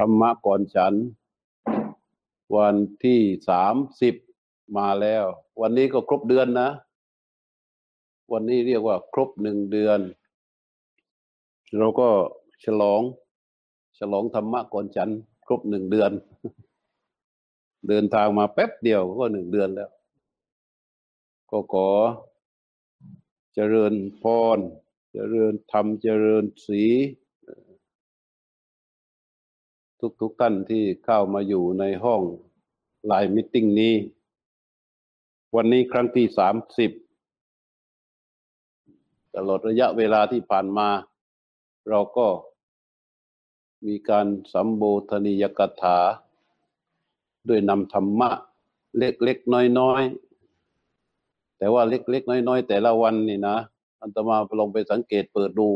ธรรมะก่อนฉัน วันที่สามสิบมาแล้ว วันนี้ก็ครบเดือนนะ วันนี้เรียกว่า ครบหนึ่งเดือน เราก็ฉลอง ฉลองธรรมะก่อนฉัน ครบหนึ่งเดือน เดินทางมาแป๊บเดียวก็หนึ่งเดือนแล้ว ก็ขอเจริญพร เจริญธรรม เจริญสี ทุกทุกท่านที่เข้ามาอยู่ในห้องไลน์มิ팅นี้ วันนี้ครั้งที่สามสิบตลอดระยะเวลาที่ผ่านมา เราก็มีการสัมโบธนียกถา ด้วยนำธรรมะ เล็กๆน้อยๆ แต่ว่าเล็กๆน้อยๆ แต่ละวันนี่นะ อันตมาลองไปสังเกตเปิดดู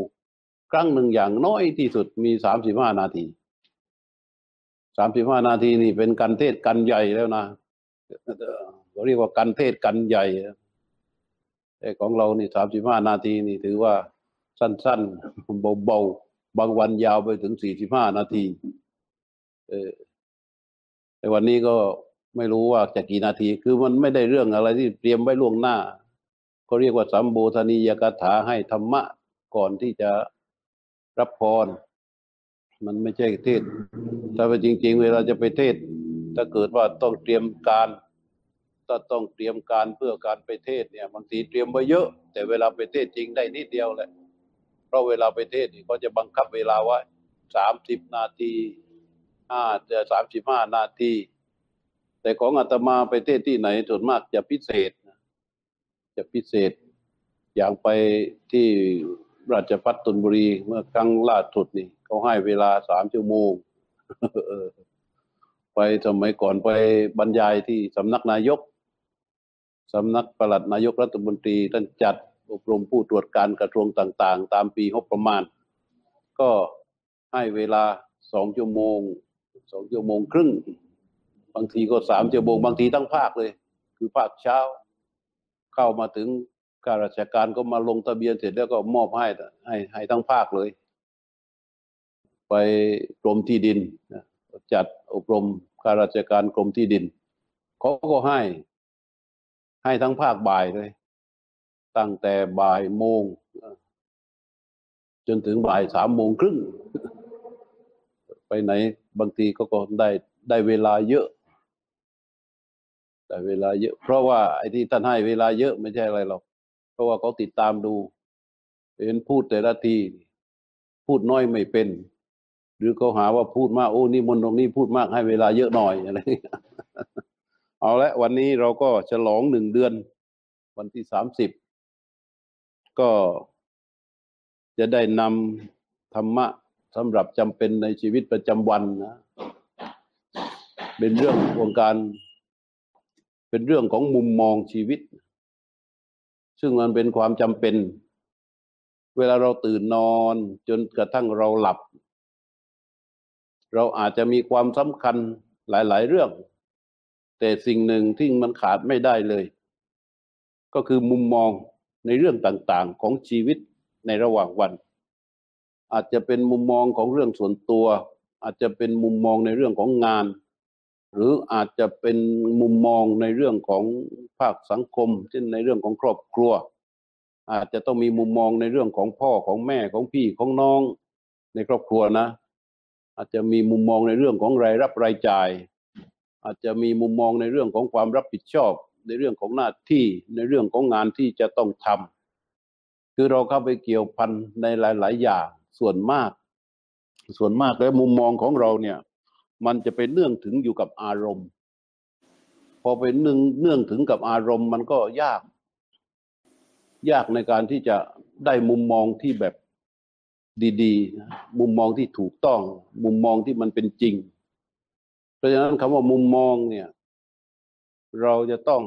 ครั้งหนึ่งอย่างน้อยที่สุดมีสามสิบห้านาที สามสิบห้านาทีนี่เป็นการเทศกันใหญ่แล้วนะเราเรียกว่าการเทศกันใหญ่แต่ของเรานี่สามสิบห้านาทีนี่ถือว่าสั้นๆเบาๆบางวันยาวไปถึงสี่สิบห้านาทีเออแต่วันนี้ก็ไม่รู้ว่าจะกี่นาที คือมันไม่ได้เรื่องอะไรที่เตรียมไว้ล่วงหน้า ก็เรียกว่าสัมโบธนียกถาให้ธรรมะก่อนที่จะรับพร มันไม่ใช่เทศ ถ้าเป็นจริง ๆ เวลาจะไปเทศ ถ้าเกิดว่าต้องเตรียมการถ้าต้องเตรียมการเพื่อการไปเทศเนี่ยบางทีเตรียมไว้เยอะ แต่เวลาไปเทศจริงได้นิดเดียวแหละเพราะเวลาไปเทศนี่เขาจะบังคับเวลาไว้สามสิบนาทีห้าจะสามสิบห้านาที แต่ของอาตมาไปเทศที่ไหนส่วนมากจะพิเศษจะพิเศษ อย่างไปที่ราชพัฒตุนบุรีเมื่อครั้งล่าสุดนี่ เขาให้เวลาสามชั่วโมงไปสมัยก่อนไปบรรยายที่สำนักนายกสำนักปลัดนายกรัฐมนตรีท่านจัดอบรมผู้ตรวจการกระทรวงต่างๆ ตามปีงบประมาณ ก็ให้เวลาสองชั่วโมงสองชั่วโมงครึ่ง บางทีก็สามชั่วโมงบางทีทั้งภาคเลย คือภาคเช้า เข้ามาถึงข้าราชการก็มาลงทะเบียนเสร็จแล้วก็มอบให้ให้ให้ทั้งภาคเลย ไปกรมที่ดินจัดอบรมข้าราชการกรมที่ดินเขาก็ให้ ให้ทั้งภาคบ่ายเลย ตั้งแต่บ่ายโมง จนถึงบ่ายสามโมงครึ่ง ไปไหนบางทีก็ก็ได้ได้เวลาเยอะได้เวลาเยอะ เพราะว่าไอ้ที่ท่านให้เวลาเยอะไม่ใช่อะไรหรอก เพราะว่าเขาติดตามดู เห็นพูดแต่ละที พูดน้อยไม่เป็น หรือเขาหาว่าพูดมากโอ้นี่มนตรงนี้พูดมากให้เวลาเยอะหน่อยอะไรเอาละวันนี้เราก็ฉลองหนึ่งเดือน วันที่สามสิบก็จะได้นำธรรมะสำหรับจำเป็นในชีวิตประจำวันนะ เป็นเรื่องของการ เป็นเรื่องของมุมมองชีวิต ซึ่งมันเป็นความจำเป็น เวลาเราตื่นนอนจนกระทั่งเราหลับ เราอาจจะมีความสำคัญหลาย ๆ เรื่อง แต่สิ่งหนึ่งที่มันขาดไม่ได้เลย ก็คือมุมมองในเรื่องต่างๆของชีวิตในระหว่างวัน อาจจะเป็นมุมมองของเรื่องส่วนตัว อาจจะเป็นมุมมองในเรื่องของงาน หรืออาจจะเป็นมุมมองในเรื่องของภาคสังคมเช่นในเรื่องของครอบครัว อาจจะต้องมีมุมมองในเรื่องของพ่อของแม่ของพี่ของน้องในครอบครัวนะ อาจจะมีมุมมองในเรื่องของรายรับรายจ่าย อาจจะมีมุมมองในเรื่องของความรับผิดชอบ ในเรื่องของหน้าที่ในเรื่องของงานที่จะต้องทำคือเราเข้าไปเกี่ยวพันในหลาย ๆ อย่างส่วนมาก ส่วนมากแล้วมุมมองของเราเนี่ย มันจะเป็นเนื่องถึงอยู่กับอารมณ์ พอเป็นเนื่องเนื่องถึงกับอารมณ์ มันก็ยาก ยากในการที่จะได้มุมมองที่แบบ ดีๆ มุมมองที่ถูกต้อง มุมมองที่มันเป็นจริง เพราะฉะนั้นคำว่ามุมมองเนี่ย เราจะต้อง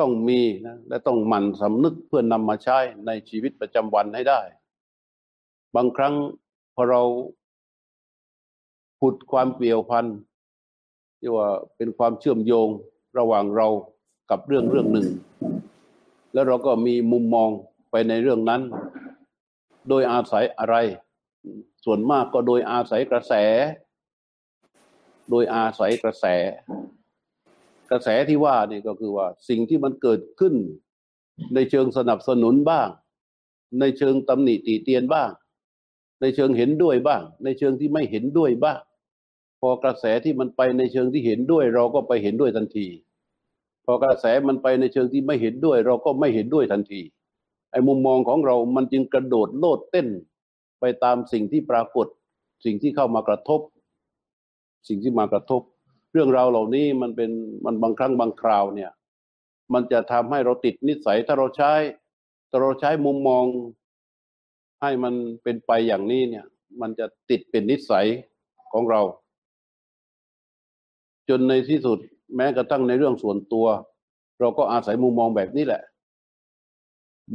ต้องมีนะและต้องหมั่นสำนึกเพื่อนนำมาใช้ในชีวิตประจำวันให้ได้ บางครั้งพอเราขุดความเปลี่ยวพันที่ว่าเป็นความเชื่อมโยงระหว่างเรากับเรื่องเรื่องหนึ่ง แล้วเราก็มีมุมมองไปในเรื่องนั้น โดยอาศัยอะไร ส่วนมากก็โดยอาศัยกระแส โดยอาศัยกระแส กระแสที่ว่านี่ก็คือว่าสิ่งที่มันเกิดขึ้น ในเชิงสนับสนุนบ้าง ในเชิงตำหนิติเตียนบ้าง ในเชิงเห็นด้วยบ้าง ในเชิงที่ไม่เห็นด้วยบ้าง พอกระแสที่มันไปในเชิงที่เห็นด้วย เราก็ไปเห็นด้วยทันที พอกระแสมันไปในเชิงที่ไม่เห็นด้วย เราก็ไม่เห็นด้วยทันที ไอ้มุมมองของเรามันจึงกระโดดโลดเต้น ไปตามสิ่งที่ปรากฏ สิ่งที่เข้ามากระทบ สิ่งที่มากระทบ เรื่องราวเหล่านี้มันเป็นมันบางครั้งบางคราวเนี่ย มันจะทำให้เราติดนิสัยถ้าเราใช้ถ้าเราใช้มุมมอง ให้มันเป็นไปอย่างนี้เนี่ย มันจะติดเป็นนิสัยของเรา จนในที่สุดแม้กระทั่งในเรื่องส่วนตัว เราก็อาศัยมุมมองแบบนี้แหละ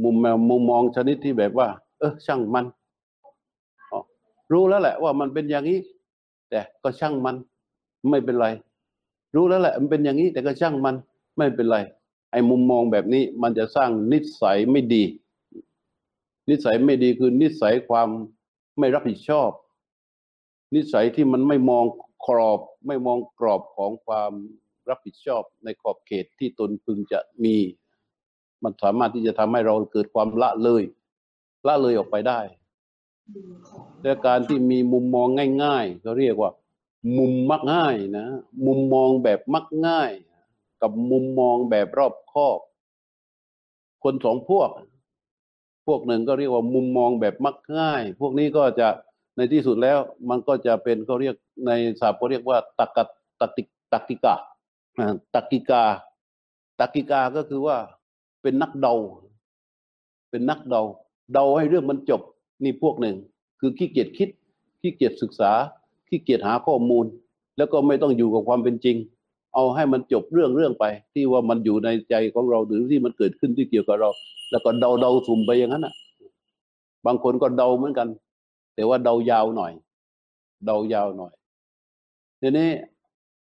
มุมแมวมุมมองชนิดที่แบบว่า เออช่างมันรู้แล้วแหละว่ามันเป็นอย่างนี้ แต่ก็ช่างมัน ไม่เป็นไร รู้แล้วแหละ มันเป็นอย่างนี้ แต่ก็ช่างมัน ไม่เป็นไร ไอ้มุมมองแบบนี้ มันจะสร้างนิสัยไม่ดี นิสัยไม่ดีคือนิสัยความไม่รับผิดชอบ นิสัยที่มันไม่มองกรอบ ไม่มองกรอบของความรับผิดชอบในขอบเขตที่ตนพึงจะมี มันสามารถที่จะทำให้เราเกิดความละเลย ละเลยออกไปได้และการที่มีมุมมองง่ายๆเขาเรียกว่า มุมมักง่ายนะ มุมมองแบบมักง่าย กับมุมมองแบบรอบคอบ คนสองพวก พวกหนึ่งก็เรียกว่ามุมมองแบบมักง่าย พวกนี้ก็จะในที่สุดแล้ว มันก็จะเป็นเขาเรียกในศัพท์เขาเรียกว่าตักกะตักติตักกิกาอ่าตักกิกาตักกิกาก็คือว่า เป็นนักเดา เป็นนักเดา เดาให้เรื่องมันจบนี่พวกหนึ่ง คือขี้เกียจคิดขี้เกียจศึกษาขี้เกียจหาข้อมูล แล้วก็ไม่ต้องอยู่กับความเป็นจริง เอาให้มันจบเรื่องเรื่องไป ที่ว่ามันอยู่ในใจของเราหรือที่มันเกิดขึ้นที่เกี่ยวกับเรา แล้วก็เดาเดาสุ่มไปอย่างนั้นอะ บางคนก็เดาเหมือนกัน แต่ว่าเดายาวหน่อย เดายาวหน่อยทีนี้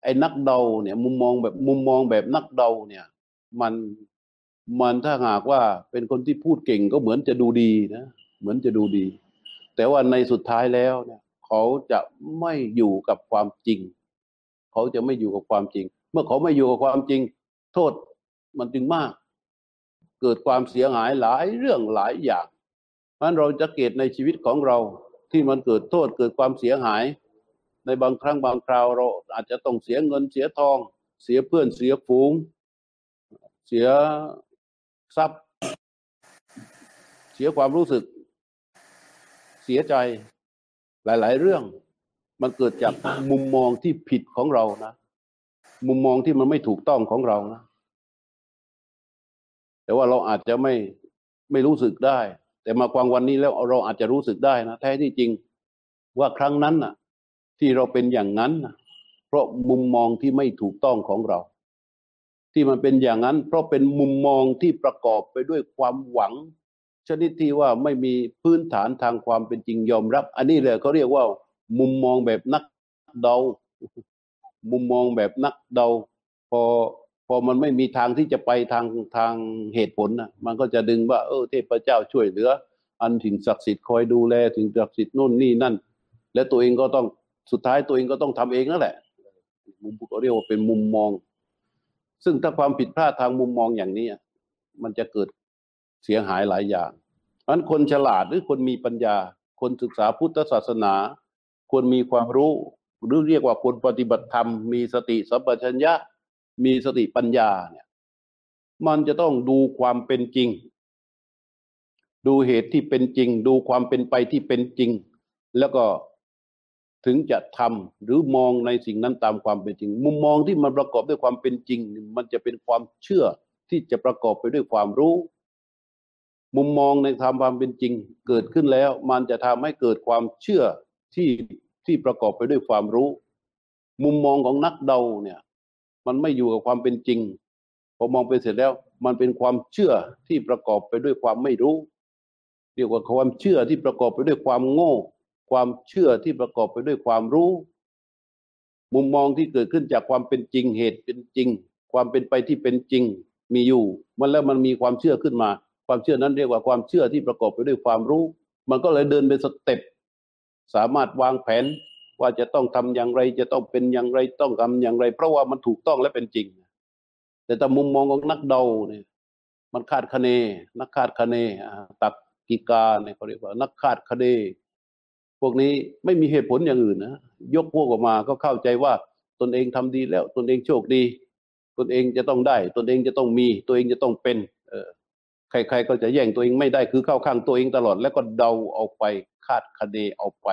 ไอ้นักเดาเนี่ย มุมมองแบบมุมมองแบบนักเดาเนี่ย มัน มันถ้าหากว่าเป็นคนที่พูดเก่งก็เหมือนจะดูดีนะเหมือนจะดูดี แต่ว่าในสุดท้ายแล้วเนี่ยเขาจะไม่อยู่กับความจริง เขาจะไม่อยู่กับความจริง เมื่อเขาไม่อยู่กับความจริง โทษมันจึงมาก เกิดความเสียหายหลายเรื่องหลายอย่างเพราะนั้นเราจะเกตในชีวิตของเราที่มันเกิดโทษเกิดความเสียหาย ในบางครั้งบางคราวเราอาจจะต้องเสียเงินเสียทอง เสียเพื่อนเสียฝูง เสีย ทรัพย์เสียความรู้สึก เสียใจ หลาย ๆ เรื่อง มันเกิดจากมุมมองที่ผิดของเรานะ มุมมองที่มันไม่ถูกต้องของเรานะ แต่ว่าเราอาจจะไม่ไม่รู้สึกได้ แต่มาควางวันนี้แล้วเราอาจจะรู้สึกได้นะแท้ที่จริงว่าครั้งนั้นน่ะ ที่เราเป็นอย่างนั้นนะเพราะมุมมองที่ไม่ถูกต้องของเรา ที่มันเป็นอย่างนั้น เพราะเป็นมุมมองที่ประกอบไปด้วยความหวัง ชนิดที่ว่าไม่มีพื้นฐานทางความเป็นจริงยอมรับ อันนี้เลยเขาเรียกว่า มุมมองแบบนักเดา มุมมองแบบนักเดา พอพอมันไม่มีทางที่จะไปทางทางเหตุผลนะมันก็จะดึงว่า เออเทพเจ้าช่วยเหลือ อันถึงศักดิ์สิทธิ์คอยดูแลถึงศักดิ์สิทธิ์นู่นนี่นั่น และตัวเองก็ต้องสุดท้ายตัวเองก็ต้องทำเองนั่นแหละมุมเขาเรียกว่าเป็นมุมมอง ซึ่งถ้าความผิดพลาดทางมุมมองอย่างนี้มันจะเกิดเสียหายหลายอย่างเพราะฉะนั้นคนฉลาดหรือคนมีปัญญา คนศึกษาพุทธศาสนา ควรมีความรู้ หรือเรียกว่าคนปฏิบัติธรรม มีสติสัมปชัญญะ มีสติปัญญาเนี่ย มันจะต้องดูความเป็นจริง ดูเหตุที่เป็นจริง ดูความเป็นไปที่เป็นจริง แล้วก็ ถึงจะทำหรือมองในสิ่งนั้นตามความเป็นจริง มุมมองที่มันประกอบด้วยความเป็นจริง มันจะเป็นความเชื่อที่จะประกอบไปด้วยความรู้ มุมมองในทางความเป็นจริง เกิดขึ้นแล้ว มันจะทำให้เกิดความเชื่อที่ที่ประกอบไปด้วยความรู้ มุมมองของนักเดาเนี่ย มันไม่อยู่กับความเป็นจริงพอมองไปเสร็จแล้ว มันเป็นความเชื่อที่ประกอบไปด้วยความไม่รู้ เรียกว่าความเชื่อที่ประกอบไปด้วยความโง่ ความเชื่อที่ประกอบไปด้วยความรู้ มุมมองที่เกิดขึ้นจากความเป็นจริงเหตุเป็นจริง ความเป็นไปที่เป็นจริงมีอยู่ มันแล้วมันมีความเชื่อขึ้นมา ความเชื่อนั้นเรียกว่าความเชื่อที่ประกอบไปด้วยความรู้ มันก็เลยเดินเป็นสเต็ปสามารถวางแผนว่าจะต้องทำอย่างไรจะต้องเป็นอย่างไรต้องทำอย่างไร เพราะว่ามันถูกต้องและเป็นจริง แต่แต่มุมมองของนักเดาเนี่ยมันคาดคะเน นักคาดคะเนตักกิกาเนี่ยเขาเรียกว่า นักคาดคะเน พวกนี้ไม่มีเหตุผลอย่างอื่นนะยกพวกออกมาก็เข้าใจว่าตนเองทำดีแล้ว ตนเองโชคดี ตนเองจะต้องได้ ตนเองจะต้องมี ตัวเองจะต้องเป็น เออใครๆก็จะแย่งตัวเองไม่ได้คือเข้าข้างตัวเองตลอด แล้วก็เดาออกไปคาดคะเนออกไป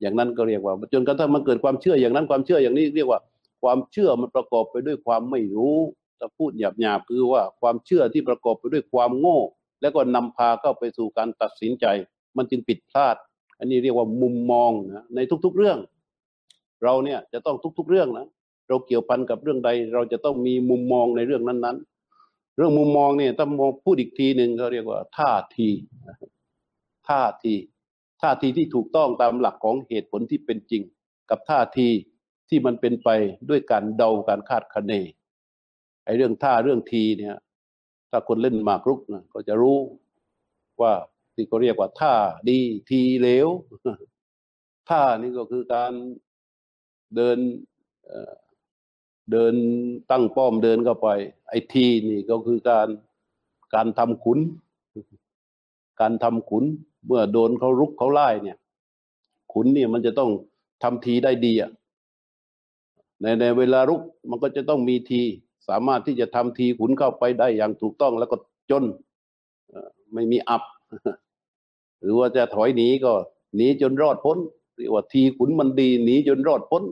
อย่างนั้นก็เรียกว่าจนกระทั่งมันเกิดความเชื่ออย่างนั้นความเชื่ออย่างนี้เรียกว่า ความเชื่อมันประกอบไปด้วยความไม่รู้ถ้าพูดหยาบๆคือว่าความเชื่อที่ประกอบไปด้วยความโง่ แล้วก็นำพาเข้าไปสู่การตัดสินใจ มันจึงผิดพลาด อันนี้เรียกว่ามุมมองนะในทุก ๆเรื่อง เราเนี่ยจะต้องทุก ๆ เรื่องนะเราเกี่ยวพันกับเรื่องใด เราจะต้องมีมุมมองในเรื่องนั้น ๆ เรื่องมุมมองเนี่ยถ้ามองพูดอีกทีหนึ่งเขาเรียกว่าท่าทีท่าทีท่าทีที่ถูกต้องตามหลักของเหตุผลที่เป็นจริง กับท่าทีที่มันเป็นไปด้วยการเดาการคาดคะเนไอ้เรื่องท่าเรื่องทีเนี่ย ถ้าคนเล่นหมากรุกนะก็จะรู้ว่า ที่เขาเรียกว่าท่าดีทีเลวท่านี่ก็คือการเดินเดินตั้งป้อมเดินเข้าไป ไอ้ทีนี่ก็คือการการทำขุน การทำขุนเมื่อโดนเขารุกเขาไล่เนี่ย ขุนเนี่ยมันจะต้องทำทีได้ดีอะในในเวลารุกมันก็จะต้องมีที สามารถที่จะทำทีขุนเข้าไปได้อย่างถูกต้องแล้วก็จนไม่มีอับ หรือว่าจะถอยหนีก็หนีจนรอดพ้นเรียกว่าทีขุนมันดีหนีจนรอดพ้น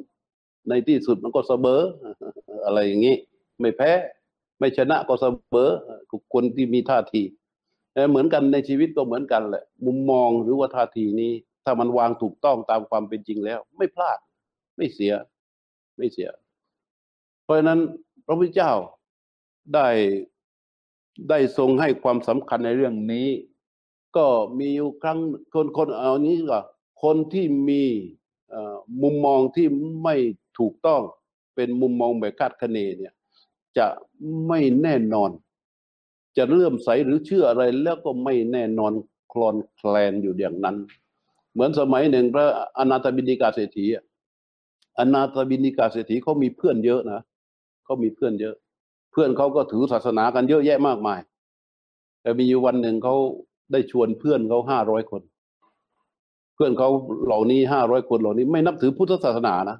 ในที่สุดมันก็เสมออะไรอย่างนี้ ไม่แพ้ ไม่ชนะก็เสมอคนที่มีท่าทีเหมือนกันในชีวิตก็เหมือนกันแหละ มุมมองหรือว่าท่าทีนี้ ถ้ามันวางถูกต้องตามความเป็นจริงแล้ว ไม่พลาด ไม่เสีย ไม่เสีย เพราะฉะนั้นพระพุทธเจ้าได้ได้ทรงให้ความสำคัญในเรื่องนี้ ก็มีอยู่ครั้งคนคนเอานี้ก็คนที่มีมุมมองที่ไม่ถูกต้องเป็นมุมมองแบบคาดคะเนเนี่ย จะไม่แน่นอน จะเลื่อมใสหรือเชื่ออะไรแล้วก็ไม่แน่นอนคลอนแคลนอยู่อย่างนั้น เหมือนสมัยหนึ่งพระอนาถบินิกาเศรษฐีอนาถบินิกาเศรษฐีเขามีเพื่อนเยอะนะเขามีเพื่อนเยอะ เพื่อนเขาก็ถือศาสนากันเยอะแยะมากมาย แต่มีอยู่วันหนึ่งเขา ได้ชวนเพื่อนเขาห้าร้อยคน เพื่อนเขาเหล่านี้ห้าร้อยคนเหล่านี้ ไม่นับถือพุทธศาสนานะ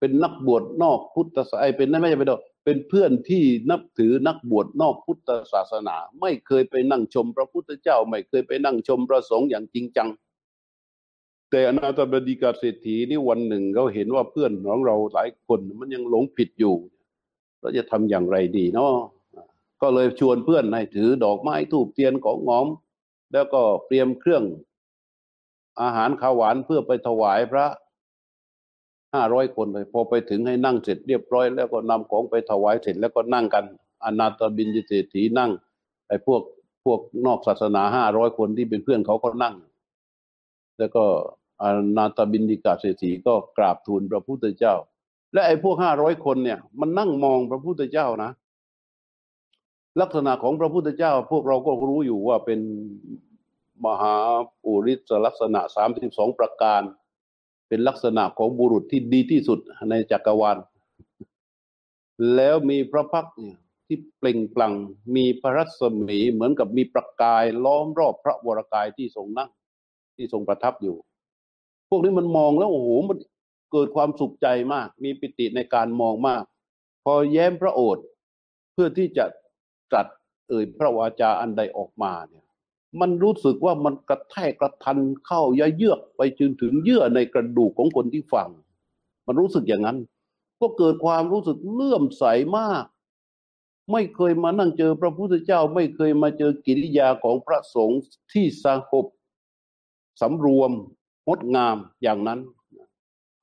เป็นนักบวชนอกพุทธศาสนาเป็นไม่ใช่เป็นดอกเป็นเพื่อนที่นับถือนักบวชนอกพุทธศาสนา ไม่เคยไปนั่งชมพระพุทธเจ้า ไม่เคยไปนั่งชมพระสงฆ์อย่างจริงจัง แต่อนาถบดีกาเศรษฐีนี่วันหนึ่งเขาเห็นว่าเพื่อนของเราหลายคนมันยังหลงผิดอยู่เราจะทำอย่างไรดีเนาะ ก็เลยชวนเพื่อนให้ถือดอกไม้ทูบเทียนของหอม แล้วก็เตรียมเครื่อง อาหารข้าวหวานเพื่อไปถวายพระห้าร้อยคนเลยพอไปถึงให้นั่งเสร็จเรียบร้อย แล้วก็นำของไปถวายเสร็จแล้วก็นั่งกันอนาตบินจิเศรษฐีนั่งไอ้พวกพวกนอกศาสนาห้าร้อยคนที่เป็นเพื่อนเขาก็นั่ง แล้วก็อนาตบินดิกาเศรษฐีก็กราบทูลพระพุทธเจ้า และไอ้พวกห้าร้อยคนเนี่ย มันนั่งมองพระพุทธเจ้านะ ลักษณะของพระพุทธเจ้า พวกเราก็รู้อยู่ว่าเป็นมหาปุริสลักษณะสามสิบสองประการ เป็นลักษณะของบุรุษที่ดีที่สุดในจักรวาลแล้วมีพระพักเนี่ยที่เปล่งปลั่งมีพระรัศมีเหมือนกับมีประกายล้อมรอบพระวรกายที่ทรงนั่งที่ทรงประทับอยู่ พวกนี้มันมองแล้วโอ้โหมันเกิดความสุขใจมาก มีปิติในการมองมาก พอแย้มพระโอษฐ์เพื่อที่จะ ตรัสเอ่ยพระวาจาอันใดออกมาเนี่ย มันรู้สึกว่ามันกระแทกกระทันเข้าย่เยือกไปจนถึงเยื่อในกระดูกของคนที่ฟัง มันรู้สึกอย่างนั้น ก็เกิดความรู้สึกเลื่อมใสมาก ไม่เคยมานั่งเจอพระพุทธเจ้า ไม่เคยมาเจอกิริยาของพระสงฆ์ที่สงบสำรวมงดงามอย่างนั้น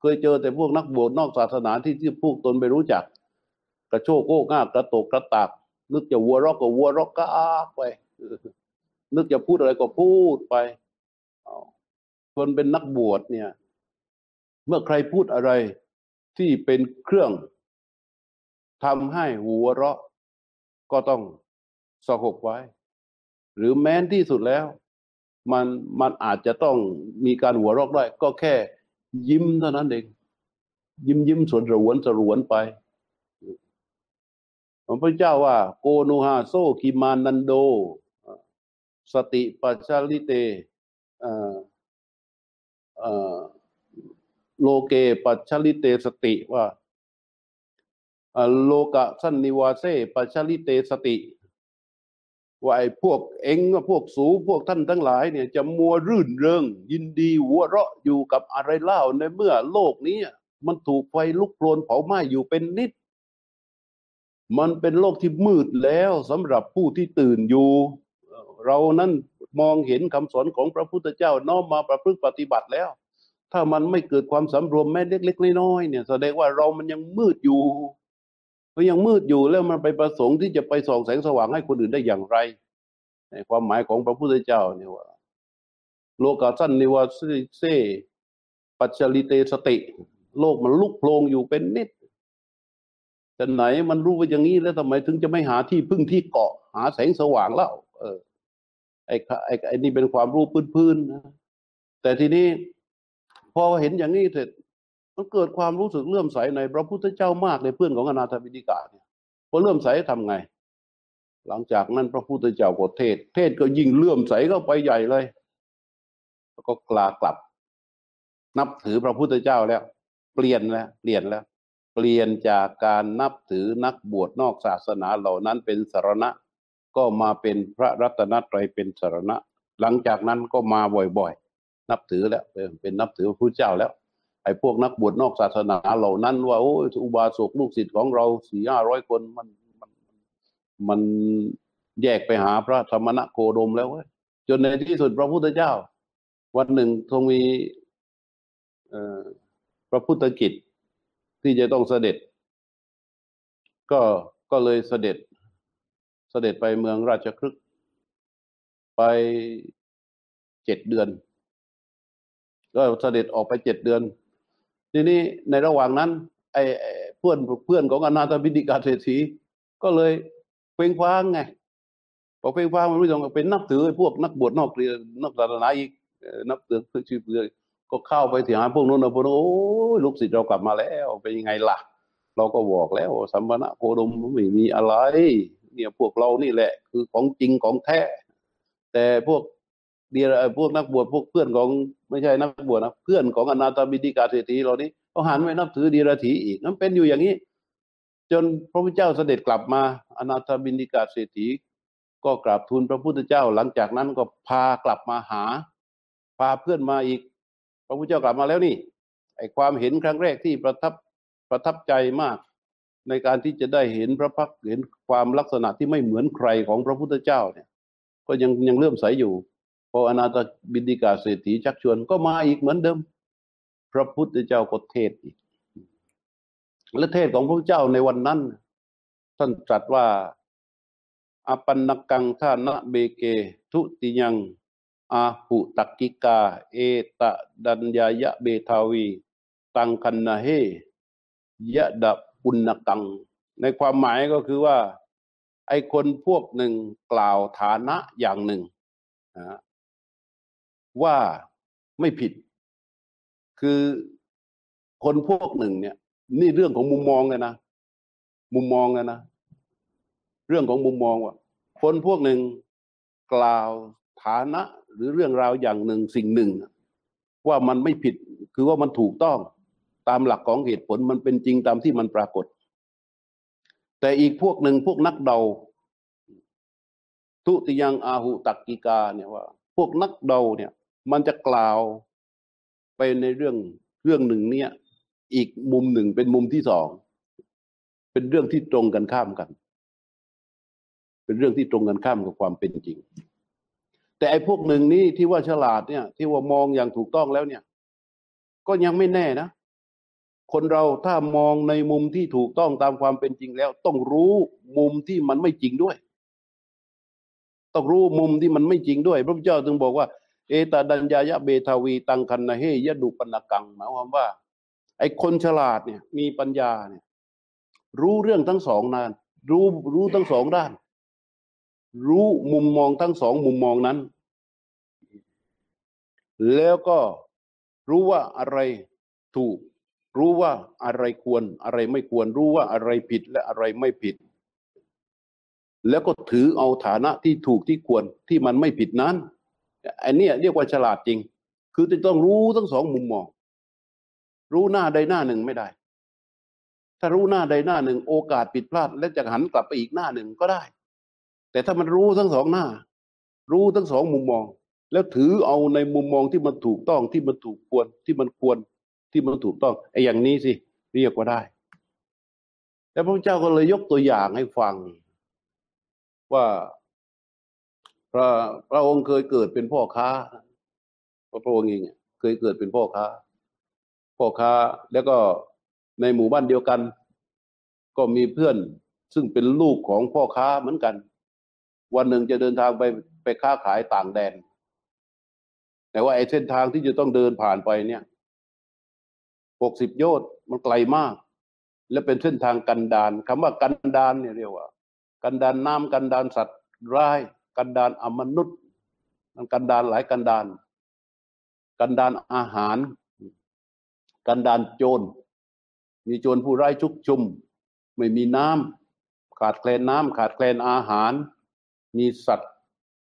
เคยเจอแต่พวกนักบวชนอกศาสนาที่ที่พวกตนไม่รู้จัก กระโชกโก้ง่ากระตกกระตาก นึกจะวัวรอกก็วัวรอกก็อาไป นึกจะพูดอะไรก็พูดไปคนเป็นนักบวชเนี่ย เมื่อใครพูดอะไรที่เป็นเครื่องทำให้หัวเราะ ก็ต้องสงบไว้ หรือแม้นที่สุดแล้ว มันมันอาจจะต้องมีการหัวเราะได้ก็แค่ยิ้มเท่านั้นเอง ยิ้มยิ้มสวนสรวนสรวนไป พระพุทธเจ้าว่า โกนุหาโซคิมานันโด สติปัจจาลิเตโลเกปัจฉลิเตสติว่าโลกะสันนิวาเซปัจฉลิเตสติ ว่าไอ้พวกเองพวกสูพวกท่านทั้งหลายเนี่ย จะมัวรื่นเริง ยินดีหัวเราะอยู่กับอะไรเล่าในเมื่อโลกนี้ มันถูกไฟลุกโผลนเผาไหม้อยู่เป็นนิด มันเป็นโลกที่มืดแล้วสำหรับผู้ที่ตื่นอยู่ เรานั้นมองเห็นคำสอนของพระพุทธเจ้าน้อมมาประพฤติปฏิบัติแล้ว ถ้ามันไม่เกิดความสำรวมแม้เล็กๆน้อยๆเนี่ยแสดงว่าเรามันยังมืดอยู่ก็ยังมืดอยู่แล้วมันไปประสงค์ที่จะไปส่องแสงสว่างให้คนอื่นได้อย่างไรในความหมายของพระพุทธเจ้าเนี่ยว่า โลกาสั้นนิวาเซปัจจลิเตสติ โลกมันลุกโพลงอยู่เป็นนิด แต่ไหนมันรู้ว่าอย่างนี้แล้วทำไมถึงจะไม่หาที่พึ่งที่เกาะหาแสงสว่างแล้วเออไอ้ไอ้ไอ้นี่เป็นความรู้พื้นๆนะแต่ทีนี้พอเห็นอย่างนี้เสร็จมันเกิดความรู้สึกเลื่อมใสในพระพุทธเจ้ามากในเพื่อนของอนาถบิณิกาเนี่ยพอเลื่อมใสทำไง หลังจากนั้นพระพุทธเจ้าก็เทศ เทศก็ยิ่งเลื่อมใสเข้าไปใหญ่เลยแล้วก็กลากลับ นับถือพระพุทธเจ้าแล้ว เปลี่ยนแล้วเปลี่ยนแล้ว เปลี่ยนจากการนับถือนักบวชนอกศาสนาเหล่านั้นเป็นสารณะ ก็มาเป็นพระรัตนตรัยเป็นสารณะ หลังจากนั้นก็มาบ่อยๆ นับถือแล้วเป็นนับถือพระพุทธเจ้าแล้วไอ้พวกนักบวชนอกศาสนาเหล่านั้น ว่าโอ้อุบาสกลูกศิษย์ของเราสี่ห้าร้อยคนมันมันมันแยกไปหาพระธรรมณโคดมแล้วจนในที่สุดพระพุทธเจ้า วันหนึ่งทรงมีพระพุทธกิจ ที่จะต้องเสด็จ ก็ก็เลยเสด็จ เสด็จไปเมืองราชครึกไปเจ็ดเดือน ก็เสด็จออกไปเจ็ดเดือน ทีนี้ในระหว่างนั้น ไอ้เพื่อนเพื่อนของอนาถบิดิกาเศรษฐีก็เลยเพ่งฟ้างไงพอเพ่งฟ้างมันไม่ต้องเป็นนับถือพวกนักบวชนอกเรียนนักศาสนาอีกนับถือชื่อเลย ก็เข้าไปที่หาพวกนู้นนะพวกนู้นโอ้ยลูกศิษย์เรากลับมาแล้วเป็นยังไงล่ะ เราก็บอกแล้วสัมมณะโคดมไม่มีอะไร เนี่ยพวกเรานี่แหละ คือของจริงของแท้ แต่พวกเดียพวกนักบวชพวกเพื่อนของไม่ใช่นักบวชนะเพื่อนของอนาตบิดิกาเศรษฐีเหล่านี้เขาหันไปนับถือดีรถีอีกนั่นเป็นอยู่อย่างนี้ จนพระพุทธเจ้าเสด็จกลับมาอนาตบิดิกาเศรษฐีก็กราบทูลพระพุทธเจ้าหลังจากนั้นก็พากลับมาหา พาเพื่อนมาอีก พระพุทธเจ้ากลับมาแล้วนี่ไอความเห็นครั้งแรกที่ประทับประทับใจมาก ในการที่จะได้เห็นพระพักเห็นความลักษณะที่ไม่เหมือนใครของพระพุทธเจ้าเนี่ย ก็ยังยังเลื่อมใสอยู่พออนาถบิดิกาเศรษฐีชักชวนก็มาอีกเหมือนเดิม พระพุทธเจ้าก็เทศอีกและเทศของพระเจ้าในวันนั้น ท่านตรัสว่าอปันนกังท่านะเบเก ทุติยัง อาหุตักกิกา เอตะดัญญายะเบทาวี ตังคันนาเฮยะดะปุณกัง ในความหมายก็คือว่า ไอคนพวกหนึ่งกล่าวฐานะอย่างหนึ่งว่าไม่ผิด คือคนพวกหนึ่งเนี่ย นี่เรื่องของมุมมองเลยนะ มุมมองเลยนะ เรื่องของมุมมองว่า คนพวกหนึ่งกล่าวฐานะ หรือเรื่องราวอย่างหนึ่งสิ่งหนึ่ง ว่ามันไม่ผิดคือว่ามันถูกต้องตามหลักของเหตุผลมันเป็นจริงตามที่มันปรากฏ แต่อีกพวกหนึ่งพวกนักเดา ทุติยังอาหุตักกิกาเนี่ยว่า พวกนักเดาเนี่ยมันจะกล่าวไปในเรื่องเรื่องหนึ่งเนี่ยอีกมุมหนึ่งเป็นมุมที่สอง เป็นเรื่องที่ตรงกันข้ามกัน เป็นเรื่องที่ตรงกันข้ามกับความเป็นจริง แต่ไอ้พวกหนึ่งนี้ที่ว่าฉลาดเนี่ย ที่ว่ามองอย่างถูกต้องแล้วเนี่ย ก็ยังไม่แน่นะ คนเราถ้ามองในมุมที่ถูกต้องตามความเป็นจริงแล้ว ต้องรู้มุมที่มันไม่จริงด้วย ต้องรู้มุมที่มันไม่จริงด้วย พระพุทธเจ้าจึงบอกว่า เอตดัญญายะเบทาวี ตังคันนาเฮยะดุปนกังหมายความว่า ไอ้คนฉลาดเนี่ย มีปัญญาเนี่ย รู้เรื่องทั้งสองนาน รู้รู้ทั้งสองด้าน รู้มุมมองทั้งสองมุมมองนั้น แล้วก็รู้ว่าอะไรถูก รู้ว่าอะไรควรอะไรไม่ควร รู้ว่าอะไรผิดและอะไรไม่ผิด แล้วก็ถือเอาฐานะที่ถูกที่ควรที่มันไม่ผิดนั้นอันนี้เรียกว่าฉลาดจริง คือต้องรู้ทั้งสองมุมมอง รู้หน้าใดหน้าหนึ่งไม่ได้ ถ้ารู้หน้าใดหน้าหนึ่ง โอกาสผิดพลาด และจะหันกลับไปอีกหน้าหนึ่งก็ได้ แต่ถ้ามันรู้ทั้งสองหน้า รู้ทั้งสองมุมมอง แล้วถือเอาในมุมมองที่มันถูกต้องที่มันถูกควรที่มันควรที่มันถูกต้องไอ้อย่างนี้สิเรียกว่าได้แต่พระเจ้าก็เลยยกตัวอย่างให้ฟัง ว่าพระพระองค์เคยเกิดเป็นพ่อค้าพระองค์เองเคยเกิดเป็นพ่อค้า พ่อค้าแล้วก็ในหมู่บ้านเดียวกัน ก็มีเพื่อนซึ่งเป็นลูกของพ่อค้าเหมือนกัน วันหนึ่งจะเดินทางไปไปค้าขายต่างแดน แต่ว่าไอ้เส้นทางที่จะต้องเดินผ่านไปเนี่ยหกสิบโยชน์มันไกลมาก และเป็นเส้นทางกันดานคำว่ากันดานเนี่ยเรียกว่า กันดานน้ำกันดานสัตว์ร้าย กันดานอมนุษย์ มันกันดานหลายกันดาน กันดานอาหาร กันดานโจร มีโจรผู้ร้ายชุกชุม ไม่มีน้ำขาดแคลนน้ำขาดแคลนอาหาร มีสัตว์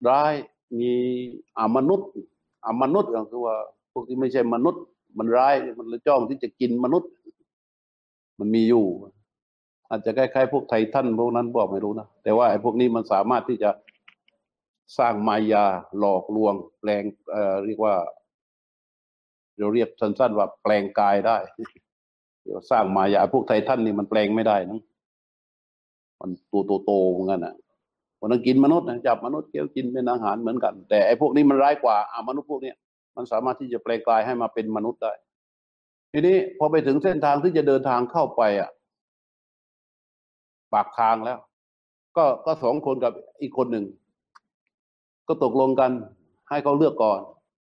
ร้าย มีอมนุษย์อมนุษย์ก็คือว่าพวกที่ไม่ใช่มนุษย์ มันร้ายมันเลยจ้องที่จะกินมนุษย์ มันมีอยู่ อาจจะคล้ายๆพวกไททันพวกนั้นบอกไม่รู้นะแต่ว่าไอ้พวกนี้มันสามารถที่จะสร้างมายาหลอกลวง แปลงเอ่อเรียกว่าเราเรียกสั้นๆว่าแปลงกายได้เดี๋ยวสร้างมายาพวกไททันนี่มันแปลงไม่ได้นะมันตัวโตๆเหมือนกันอะ คนนั้นกินมนุษย์นะจับมนุษย์เกี่ยวกินเป็นอาหารเหมือนกัน แต่ไอ้พวกนี้มันร้ายกว่าอามนุษย์พวกนี้มันสามารถที่จะแปลงกายให้มาเป็นมนุษย์ได้ ทีนี้พอไปถึงเส้นทางที่จะเดินทางเข้าไปอะ ปากทางแล้ว ก็ก็สองคนกับอีกคนหนึ่ง ก็ตกลงกัน ให้เขาเลือกก่อน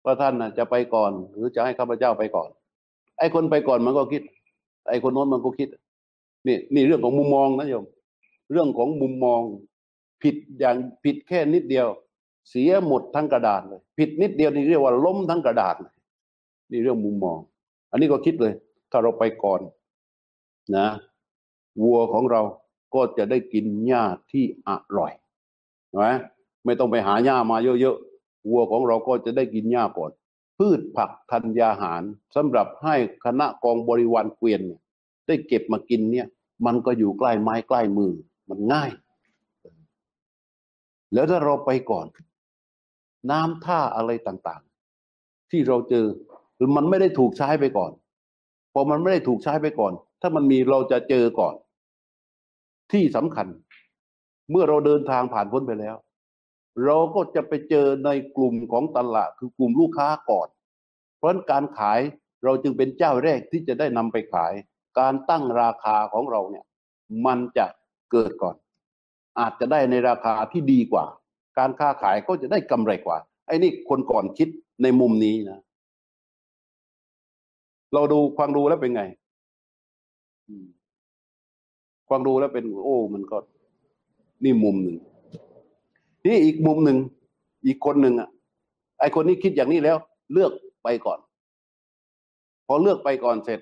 ว่าท่านนะจะไปก่อน หรือจะให้ข้าพเจ้าไปก่อน ไอ้คนไปก่อนมันก็คิด ไอ้คนโน้นมันก็คิด นี่นี่เรื่องของมุมมองนะโยม เรื่องของมุมมอง ผิดอย่างผิดแค่นิดเดียว เสียหมดทั้งกระดาษเลย ผิดนิดเดียวนี่เรียกว่าล้มทั้งกระดาษนี่เรื่องมุมมอง อันนี้ก็คิดเลย ถ้าเราไปก่อนนะวัวของเราก็จะได้กินหญ้าที่อร่อยนะไม่ต้องไปหาหญ้ามาเยอะๆวัวของเราก็จะได้กินหญ้าก่อน พืชผักธัญญาหารสำหรับให้คณะกองบริวารเกวียนเนี่ยได้เก็บมากินเนี่ย มันก็อยู่ใกล้ไม้ใกล้มือมันง่าย แล้วถ้าเราไปก่อน น้ำท่าอะไรต่างๆ ที่เราเจอหรือมันไม่ได้ถูกใช้ไปก่อนพอมันไม่ได้ถูกใช้ไปก่อน ถ้ามันมีเราจะเจอก่อน ที่สำคัญ เมื่อเราเดินทางผ่านพ้นไปแล้ว เราก็จะไปเจอในกลุ่มของตลาดคือกลุ่มลูกค้าก่อน เพราะะนั้นการขายเราจึงเป็นเจ้าแรกที่จะได้นำไปขาย การตั้งราคาของเราเนี่ย มันจะเกิดก่อน อาจจะได้ในราคาที่ดีกว่า การค้าขายก็จะได้กำไรกว่า ไอ้นี่คนก่อนคิดในมุมนี้นะ เราดูฟังดูแล้วเป็นไงอืมฟังดูแล้วเป็น โอ้ มันก็นี่มุมหนึ่งนี่อีกมุมหนึ่งอีกคนหนึ่งอะ ไอคนนี้คิดอย่างนี้แล้ว เลือกไปก่อน พอเลือกไปก่อนเสร็จ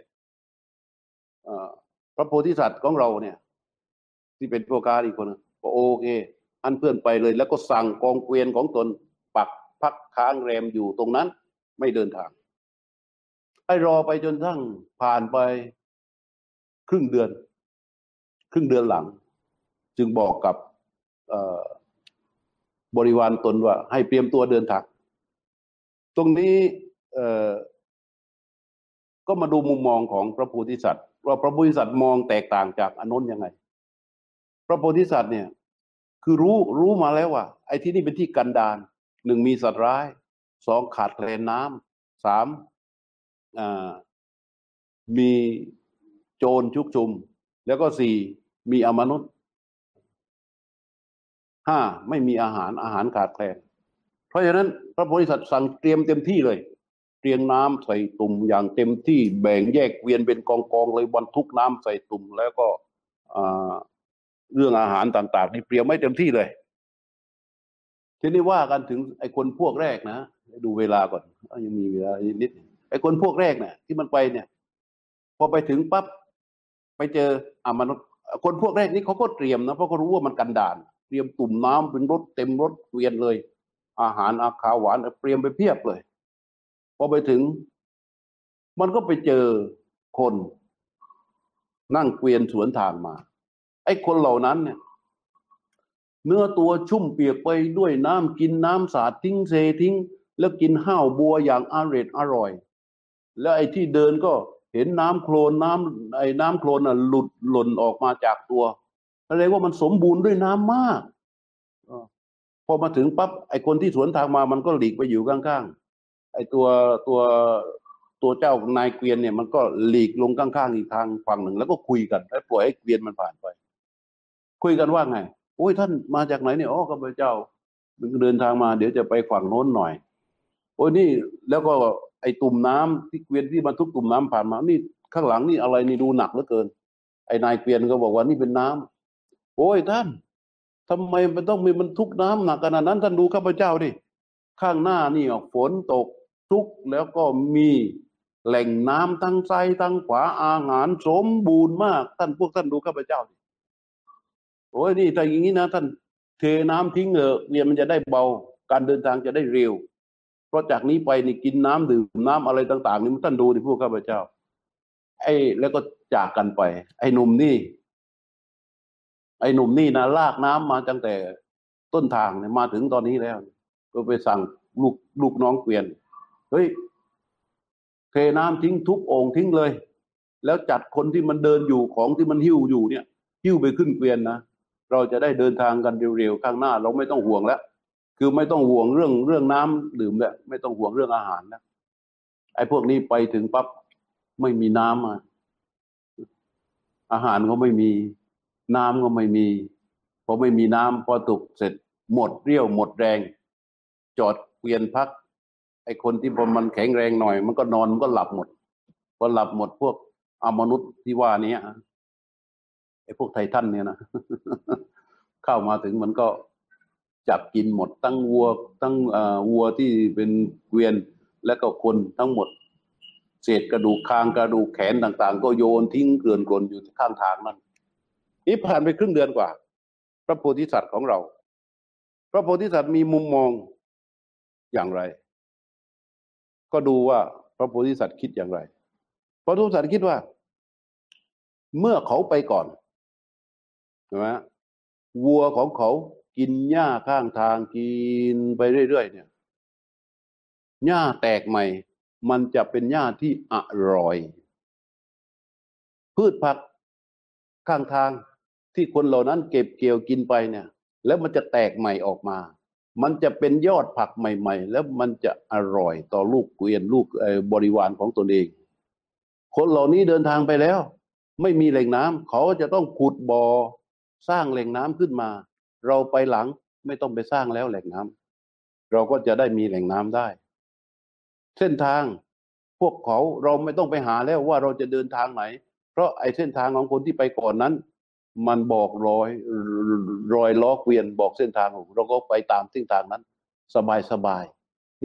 พระโพธิสัตว์ของเราเนี่ย ที่เป็นพวกการอีกคนนึง ก็โอเค อันเพื่อนไปเลย แล้วก็สั่งกองเกวียนของตนปักพักค้างแรมอยู่ตรงนั้น ไม่เดินทาง ไอ้รอไปจนทั้งผ่านไปครึ่งเดือน ครึ่งเดือนหลัง จึงบอกกับบริวารตนว่า ให้เตรียมตัวเดินทาง ตรงนี้ก็มาดูมุมมองของพระโพธิสัตว์ว่าพระโพธิสัตว์มองแตกต่างจากอนนท์ยังไง พระโพธิสัตว์เนี่ย คือรู้รู้มาแล้วว่า ไอ้ที่นี่เป็นที่กันดานหนึ่งมีสัตว์ร้ายสองขาดแคลนน้ำสามมีโจรชุกชุม แล้วก็สี่มีอมนุษย์ห้าไม่มีอาหารอาหารขาดแคลน เพราะฉะนั้นพระโพธิสัตว์สั่งเตรียมเต็มที่เลย เตรียมน้ำใส่ตุ่มอย่างเต็มที่แบ่งแยกเวียนเป็นกองกองเลยบรรทุกน้ำใส่ตุ่มแล้วก็ เรื่องอาหารต่างๆนี่เตรียมไม่เต็มที่เลย ทีนี้ว่ากันถึงไอ้คนพวกแรกนะดูเวลาก่อนอยังมีเวลาอีกนิดไอ้คนพวกแรกเนี่ยที่มันไปเนี่ย พอไปถึงปั๊บไปเจออ่ามนุษย์คนพวกแรกนี่เขาก็เตรียมนะเพราะเขารู้ว่ามันกันดานเตรียมตุ่มน้ำเป็นรถเต็มรถเกวียนเลย อาหารอาขาหวานเตรียมไปเพียบเลย พอไปถึง มันก็ไปเจอคน นั่งเกวียนสวนทางมา ไอ้คนเหล่านั้นเนี่ยเนื้อตัวชุ่มเปียกไปด้วยน้ำกินน้ำสาดทิ้งเซทิ้ง แล้วกินห้าวบัวอย่างอร่อยอร่อย แล้วไอ้ที่เดินก็เห็นน้ำโคลนน้ำไอ้น้ำโคลนน่ะหลุดหล่นออกมาจากตัวแสดงว่ามันสมบูรณ์ด้วยน้ำมากอพอมาถึงปั๊บไอ้คนที่สวนทางมามันก็หลีกไปอยู่ข้างๆไอ้ตัวตัวตัวเจ้านายเกวียนเนี่ยมันก็หลีกลงข้างๆอีกทางฝั่งหนึ่ง แล้วก็คุยกันแล้วปล่อยให้เกวียนมันผ่านไป คุยกันว่าไงโอ้ยท่านมาจากไหนเนี่ยอ๋อข้าพเจ้าเดินทางมา เดี๋ยวจะไปฝั่งโน้นหน่อย โอ้ยนี่แล้วก็ไอ้ตุ่มน้ำที่เกวียนที่บรรทุกตุ่มน้ำผ่านมา นี่ข้างหลังนี่อะไรนี่ดูหนักเหลือเกิน ไอ้นายเกวียนก็บอกว่านี่เป็นน้ำโอ้ยท่านทำไมมันต้องมีบรรทุกน้ำหนักขนาดนั้น ท่านดูข้าพเจ้าดิข้างหน้านี่อะฝนตกทุกแล้วก็มีแหล่งน้ำทั้งซ้ายทั้งขวาอาหารสมบูรณ์มาก ท่านพวกท่านดูข้าพเจ้าดิ โอ้ยนี่ถ้าอย่างนี้นะท่านเทน้ำทิ้งเถอะเนี่ยมันจะได้เบา การเดินทางจะได้เร็ว เพราะจากนี้ไปนี่กินน้ำดื่มน้ำอะไรต่าง ๆ นี่ท่านดูดิพวกข้าพเจ้า ไอ้แล้วก็จากกันไป ไอ้หนุ่มนี่ ไอ้หนุ่มนี่นะลากน้ำมาตั้งแต่ต้นทางเนี่ยมาถึงตอนนี้แล้ว ก็ไปสั่งลูกลูกน้องเกวียนเฮ้ยเทน้ำทิ้งทุกโอ่งทิ้งเลย แล้วจัดคนที่มันเดินอยู่ของที่มันหิ้วอยู่เนี่ย หิ้วไปขึ้นเกวียนนะ เราจะได้เดินทางกันเร็วๆข้างหน้า เราไม่ต้องห่วงแล้ว คือไม่ต้องห่วงเรื่องเรื่องน้ำดื่มแล้วไม่ต้องห่วงเรื่องอาหารแล้วไอ้พวกนี้ไปถึงปั๊บไม่มีน้ำอะอาหารก็ไม่มีน้ำก็ไม่มีพอไม่มีน้ำพอตกเสร็จหมดเรี่ยวหมดแรง จอดเกวียนพัก ไอ้คนที่พอมันแข็งแรงหน่อย มันก็นอนมันก็หลับหมดพอหลับหมดพวกอมนุษย์ที่ว่านี้ ไอ้พวกไททันเนี่ยนะเข้ามาถึงมันก็จับกินหมดทั้งวัวทั้งวัวที่เป็นเกวียนและก็คนทั้งหมด เศษกระดูกคางกระดูกแขนต่าง ๆ ก็โยนทิ้งเกลื่อนกลนอยู่ข้างทางนั่นนี่ผ่านไปครึ่งเดือนกว่า พระโพธิสัตว์ของเรา พระโพธิสัตว์มีมุมมองอย่างไร ก็ดูว่าพระโพธิสัตว์คิดอย่างไรพระโพธิสัตว์คิดว่า เมื่อเขาไปก่อน ใช่ไหมวัวของเขากินหญ้าข้างทางกินไปเรื่อยๆเนี่ยหญ้าแตกใหม่ มันจะเป็นหญ้าที่อร่อย พืชผักข้างทางที่คนเหล่านั้นเก็บเกี่ยวกินไปเนี่ย แล้วมันจะแตกใหม่ออกมา มันจะเป็นยอดผักใหม่ ๆ แล้วมันจะอร่อยต่อลูกเกวียนลูกบริวารของตนเอง คนเหล่านี้เดินทางไปแล้ว ไม่มีแหล่งน้ำเขาจะต้องขุดบ่อ สร้างแหล่งน้ำขึ้นมา เราไปหลังไม่ต้องไปสร้างแล้วแหล่งน้ำเราก็จะได้มีแหล่งน้ำได้ เส้นทางพวกเขาเราไม่ต้องไปหาแล้วว่าเราจะเดินทางไหน เพราะไอ้เส้นทางของคนที่ไปก่อนนั้น มันบอกรอยรอยล้อเกวียนบอกเส้นทางเราก็ไปตามเส้นทางนั้น สบายสบาย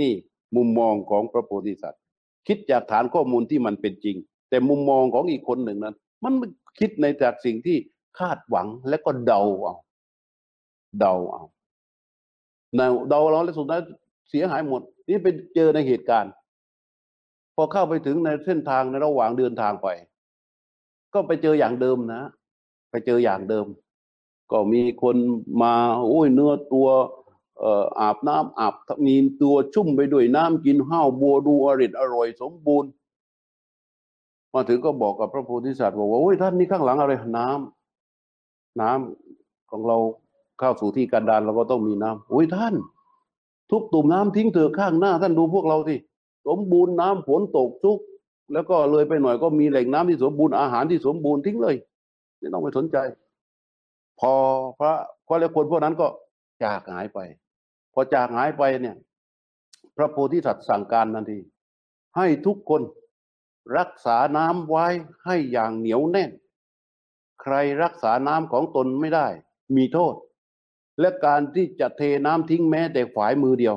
นี่มุมมองของพระโพธิสัตว์ คิดจากฐานข้อมูลที่มันเป็นจริง แต่มุมมองของอีกคนหนึ่งนั้น มันคิดในจากสิ่งที่ คาดหวังแล้วก็เดาเอาเดาเอาเดาเราแล้วสุดท้ายเสียหายหมด นี่ไปเจอในเหตุการณ์ พอเข้าไปถึงในเส้นทางในระหว่างเดินทางไป ก็ไปเจออย่างเดิมนะ ไปเจออย่างเดิม ก็มีคนมาโอ้ยเนื้อตัวเอ่ออาบน้ำอาบมีตัวชุ่มไปด้วยน้ำกินห้าวบัวดูอริดอร่อยสมบูรณ์ มาถึงก็บอกกับพระโพธิสัตว์บอกว่าโอ้ยท่านนี่ข้างหลังอะไรน้ำ น้ำของเราเข้าสู่ที่กันดารเราก็ต้องมีน้ำโอ้ยท่าน ทุกตุ่มน้ำทิ้งเถอะข้างหน้า ท่านดูพวกเราที่สมบูรณ์น้ำฝนตกทุก แล้วก็เลยไปหน่อยก็มีแหล่งน้ำที่สมบูรณ์อาหารที่สมบูรณ์ทิ้งเลยไม่ต้องไปสนใจ พอพระพระและคนพวกนั้นก็จากหายไป พอจากหายไปเนี่ย พระโพธิสัตว์สั่งการทันที ให้ทุกคนรักษาน้ำไว้ให้อย่างเหนียวแน่น ใครรักษาน้ำของตนไม่ได้ มีโทษ และการที่จะเทน้ำทิ้งแม้แต่ฝายมือเดียว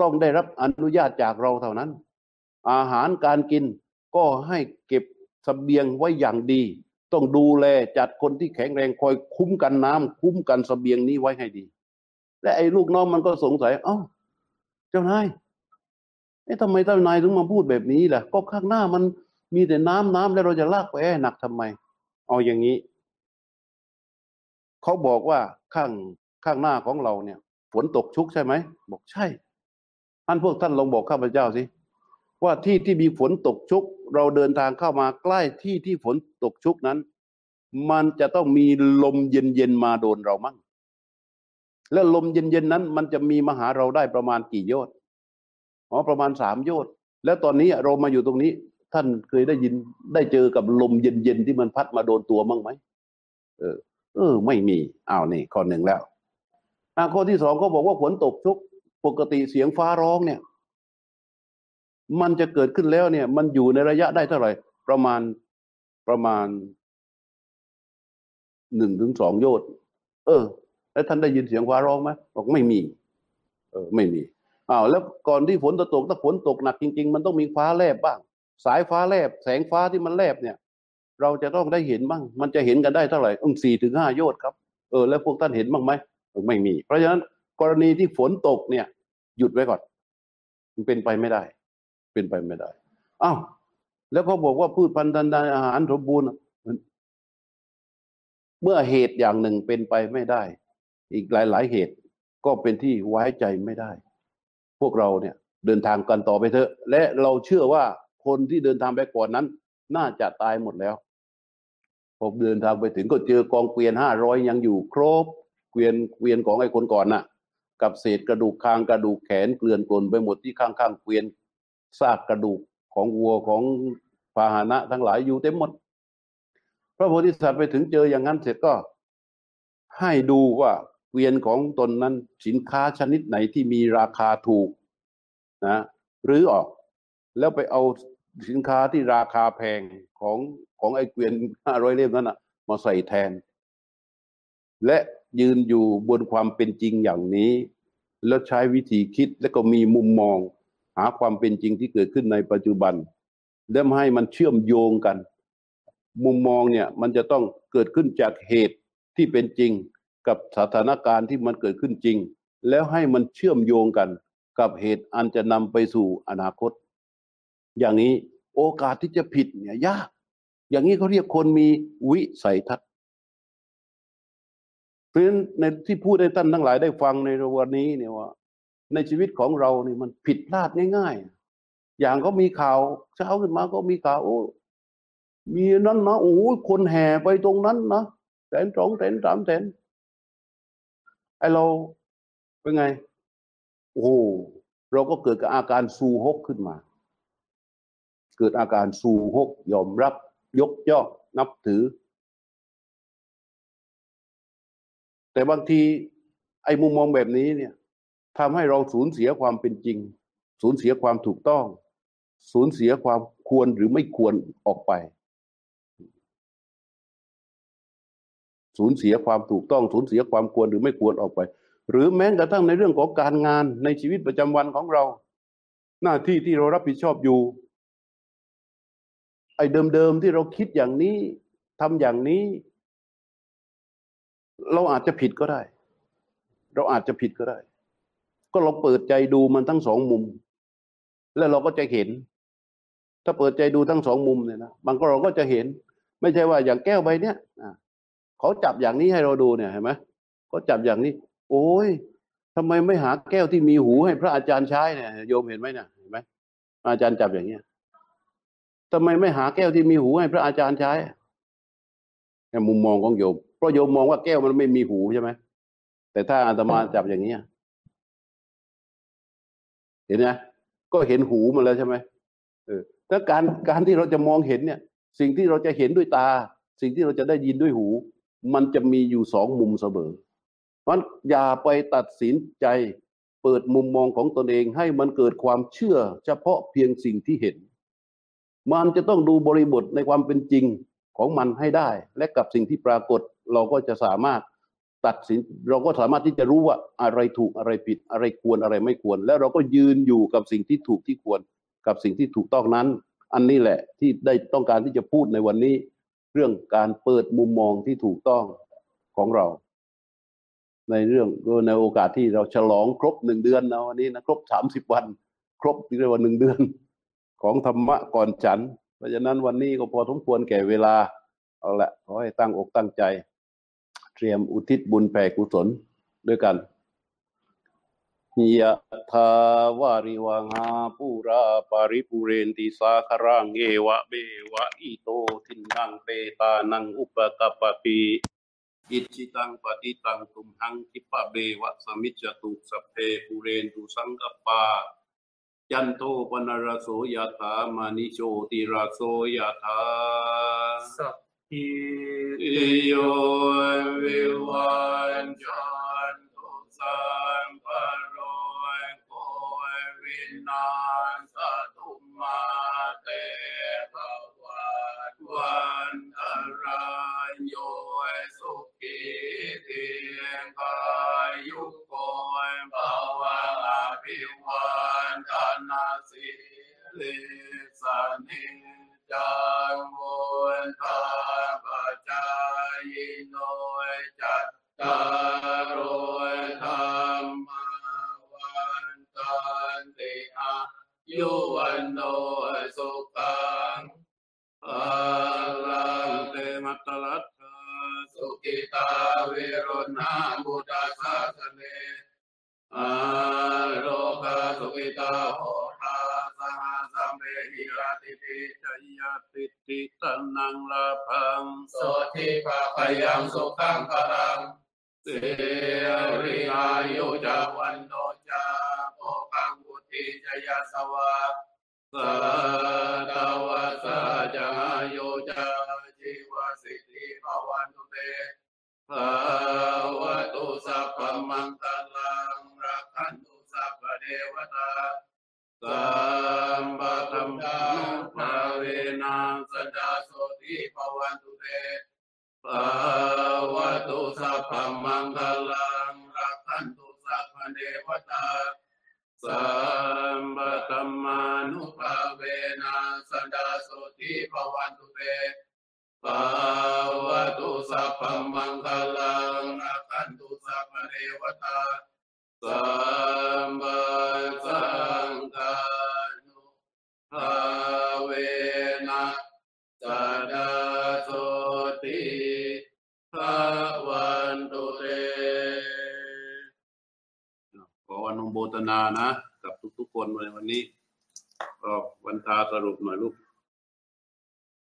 ต้องได้รับอนุญาตจากเราเท่านั้น อาหารการกินก็ให้เก็บสเสบียงไว้อย่างดี ต้องดูแลจัดคนที่แข็งแรงคอยคุ้มกันน้ำคุ้มกันสเสบียงนี้ไว้ให้ดี และไอ้ลูกน้องมันก็สงสัยเอ้าเจ้านายเอ๊ะทำไมเจ้านายถึงมาพูดแบบนี้ล่ะ ก็ข้างหน้ามันมีแต่น้ำน้ำแล้วเราจะลากไปให้หนักทำไม เอาอย่างนี้ เขาบอกว่าข้างข้างหน้าของเราเนี่ยฝนตกชุกใช่ไหม บอกใช่ท่านพวกท่านลองบอกข้าพเจ้าสิว่าที่ที่มีฝนตกชุก เราเดินทางเข้ามาใกล้ที่ที่ฝนตกชุกนั้น มันจะต้องมีลมเย็นๆมาโดนเรามั่ง แล้วลมเย็นๆนั้น มันจะมีมาหาเราได้ประมาณกี่โยชน์อ๋อประมาณสามโยชน์แล้วตอนนี้เรามาอยู่ตรงนี้ ท่านเคยได้ยินได้เจอกับลมเย็นๆที่มันพัดมาโดนตัวมั่งไหมเออ เออ ไม่มีอ้าวนี่ข้อหนึ่งแล้วข้อที่สองเขาบอกว่าฝนตกชุก ปกติเสียงฟ้าร้องเนี่ย มันจะเกิดขึ้นแล้วเนี่ย มันอยู่ในระยะได้เท่าไหร่ ประมาณประมาณหนึ่งถึงสองโยชน์เออ แล้วท่านได้ยินเสียงฟ้าร้องไหมบอกไม่มี เออ ไม่มีอ้าวแล้วก่อนที่ฝนจะตกถ้าฝนตกหนักจริง ๆ มันต้องมีฟ้าแลบบ้าง สายฟ้าแลบ แสงฟ้าที่มันแลบเนี่ย เราจะต้องได้เห็นบ้าง มันจะเห็นกันได้เท่าไหร่องสี่ถึงห้าโยชน์ครับ เออ แล้วพวกท่านเห็นบ้างไหมไม่มี เพราะฉะนั้นกรณีที่ฝนตกเนี่ย หยุดไว้ก่อน มันเป็นไปไม่ได้ เป็นไปไม่ได้อ้าวแล้วเขาบอกว่าพืชพันธุ์ธันดอาหารสมบูรณ์เมื่อเหตุอย่างหนึ่งเป็นไปไม่ได้ อีกหลาย ๆ เหตุก็เป็นที่ไว้ใจไม่ได้ พวกเราเนี่ยเดินทางกันต่อไปเถอะ และเราเชื่อว่าคนที่เดินทางไปก่อนนั้น น่าจะตายหมดแล้ว พอเดินทางไปถึงก็เจอกองเกวียนห้าร้อยยังอยู่ครบ เกวียนเกวียนของไอ้คนก่อนน่ะ กับเศษกระดูกคางกระดูกแขนเกลื่อนกลนไปหมดที่ข้างๆเกวียนซากกระดูกของวัวของพาหนะทั้งหลายอยู่เต็มหมด พระโพธิสัตว์ไปถึงเจออย่างนั้นเสร็จก็ให้ดูว่าเกวียนของตนนั้นสินค้าชนิดไหนที่มีราคาถูกนะหรือออก แล้วไปเอา สินค้าที่ราคาแพงของของไอ้เกวียนห้าร้อยเล่มนั้นอะมาใส่แทน และยืนอยู่บนความเป็นจริงอย่างนี้ แล้วใช้วิธีคิดและก็มีมุมมอง หาความเป็นจริงที่เกิดขึ้นในปัจจุบัน แล้วให้มันเชื่อมโยงกัน มุมมองเนี่ยมันจะต้องเกิดขึ้นจากเหตุที่เป็นจริงกับสถานการณ์ที่มันเกิดขึ้นจริง แล้วให้มันเชื่อมโยงกันกับเหตุอันจะนำไปสู่อนาคต อย่างนี้โอกาสที่จะผิดเนี่ยยาก อย่างนี้เขาเรียกคนมีวิสัยทัศน์เพราะฉะนั้นในที่พูดให้ท่านทั้งหลายได้ฟังในวันนี้เนี่ยว่า ในชีวิตของเราเนี่ยมันผิดพลาดง่าย ๆ อย่างก็มีข่าวเช้าขึ้นมาก็มีข่าวโอ้มีนั้นนะโอ้คนแห่ไปตรงนั้นนะแสนสองแสนสามแสนไอเราเป็นไง โอ้เราก็เกิดกับอาการซูฮกขึ้นมา เกิดอาการซูฮกยอมรับ ยกย่องนับถือ แต่บางทีไอ้มุมมองแบบนี้เนี่ยทำให้เราสูญเสียความเป็นจริง สูญเสียความถูกต้อง สูญเสียความควรหรือไม่ควรออกไป สูญเสียความถูกต้อง สูญเสียความควรหรือไม่ควรออกไป หรือแม้กระทั่งในเรื่องของการงานในชีวิตประจำวันของเรา หน้าที่ที่เรารับผิดชอบอยู่ ไอ้เดิมๆที่เราคิดอย่างนี้ทำอย่างนี้ เราอาจจะผิดก็ได้ เราอาจจะผิดก็ได้ ก็เราเปิดใจดูมันทั้งสองมุม แล้วเราก็จะเห็น ถ้าเปิดใจดูทั้งสองมุมเนี่ยนะบางก็เราก็จะเห็น ไม่ใช่ว่าอย่างแก้วใบเนี้ยเขาจับอย่างนี้ให้เราดูเนี่ยเห็นไหมเขาจับอย่างนี้ โอ้ยทำไมไม่หาแก้วที่มีหูให้พระอาจารย์ใช้เนี่ยโยมเห็นไหมเนี่ยเห็นไหมอาจารย์จับอย่างเนี้ย ทำไมไม่หาแก้วที่มีหูให้พระอาจารย์ใช้ในมุมมองของโยมเพราะโยมมองว่าแก้วมันไม่มีหูใช่ไหมแต่ถ้าอาตมาจับอย่างนี้เห็นไหมก็เห็นหูมันแล้วใช่ไหมเออถ้าการการที่เราจะมองเห็นเนี่ย สิ่งที่เราจะเห็นด้วยตา สิ่งที่เราจะได้ยินด้วยหู มันจะมีอยู่สองมุมเสมอเพราะอย่าไปตัดสินใจเปิดมุมมองของตนเองให้มันเกิดความเชื่อเฉพาะเพียงสิ่งที่เห็น มันจะต้องดูบริบทในความเป็นจริงของมันให้ได้ และกับสิ่งที่ปรากฏเราก็จะสามารถตัดสินเราก็สามารถที่จะรู้ว่าอะไรถูกอะไรผิดอะไรควรอะไรไม่ควร แล้วเราก็ยืนอยู่กับสิ่งที่ถูกที่ควร กับสิ่งที่ถูกต้องนั้น อันนี้แหละที่ได้ต้องการที่จะพูดในวันนี้ เรื่องการเปิดมุมมองที่ถูกต้องของเรา ในเรื่องในโอกาสที่เราฉลองครบหนึ่งเดือนนะวันนี้นะครบสามสิบวัน ครบเรียกว่าหนึ่งเดือน ของธรรมะก่อนฉัน เพราะฉะนั้นวันนี้ก็พอสมควรแก่เวลา เอาละขอให้ตั้งอกตั้งใจ เตรียมอุทิศบุญแผ่กุศลด้วยกันยะทาวาริวังหาปูราปาริปุเรนติสาครังเอวะเบวะอิโตทินังเปตานังอุปกปปติอิจิตังปฏิตังตุมหังคิปะเบวะสมิจตุสัพเพปุเรนตุสังกปปา จันโทปนรโสยถามานิโชติราโสยถาสัพพิติโยวิวันจันตุสัม ลิสนิจังวุฒาปัจจายโนจัตตารโธรรมวันตันติอายุวันโนสุขังพลังเตมัตตลัตถาสุกิตาวิรุณาบุตาสาสเนอาโลกาสุกิตาโห ยติติตันนังลาพังโสทิภาพยังสุขังพลังเสริอายุจาวันโนจาโอกังบุติจยสวะสัตวะสัจายุจาจิวสิทธิภวันตุเตภาวตุสัพพมัง ภาวะตุสัพพมังคลังรักขันตุสัพพเทวตาสัมปะธรรมานุภาเวนังสัจจาโสติภวันตุเตภาวะตุสัพพมังคลังอาคันตุสัพพเทวตาสัมม นานะ กับทุกๆคนในวันนี้ก็วันทาสรุปหน่อยลูก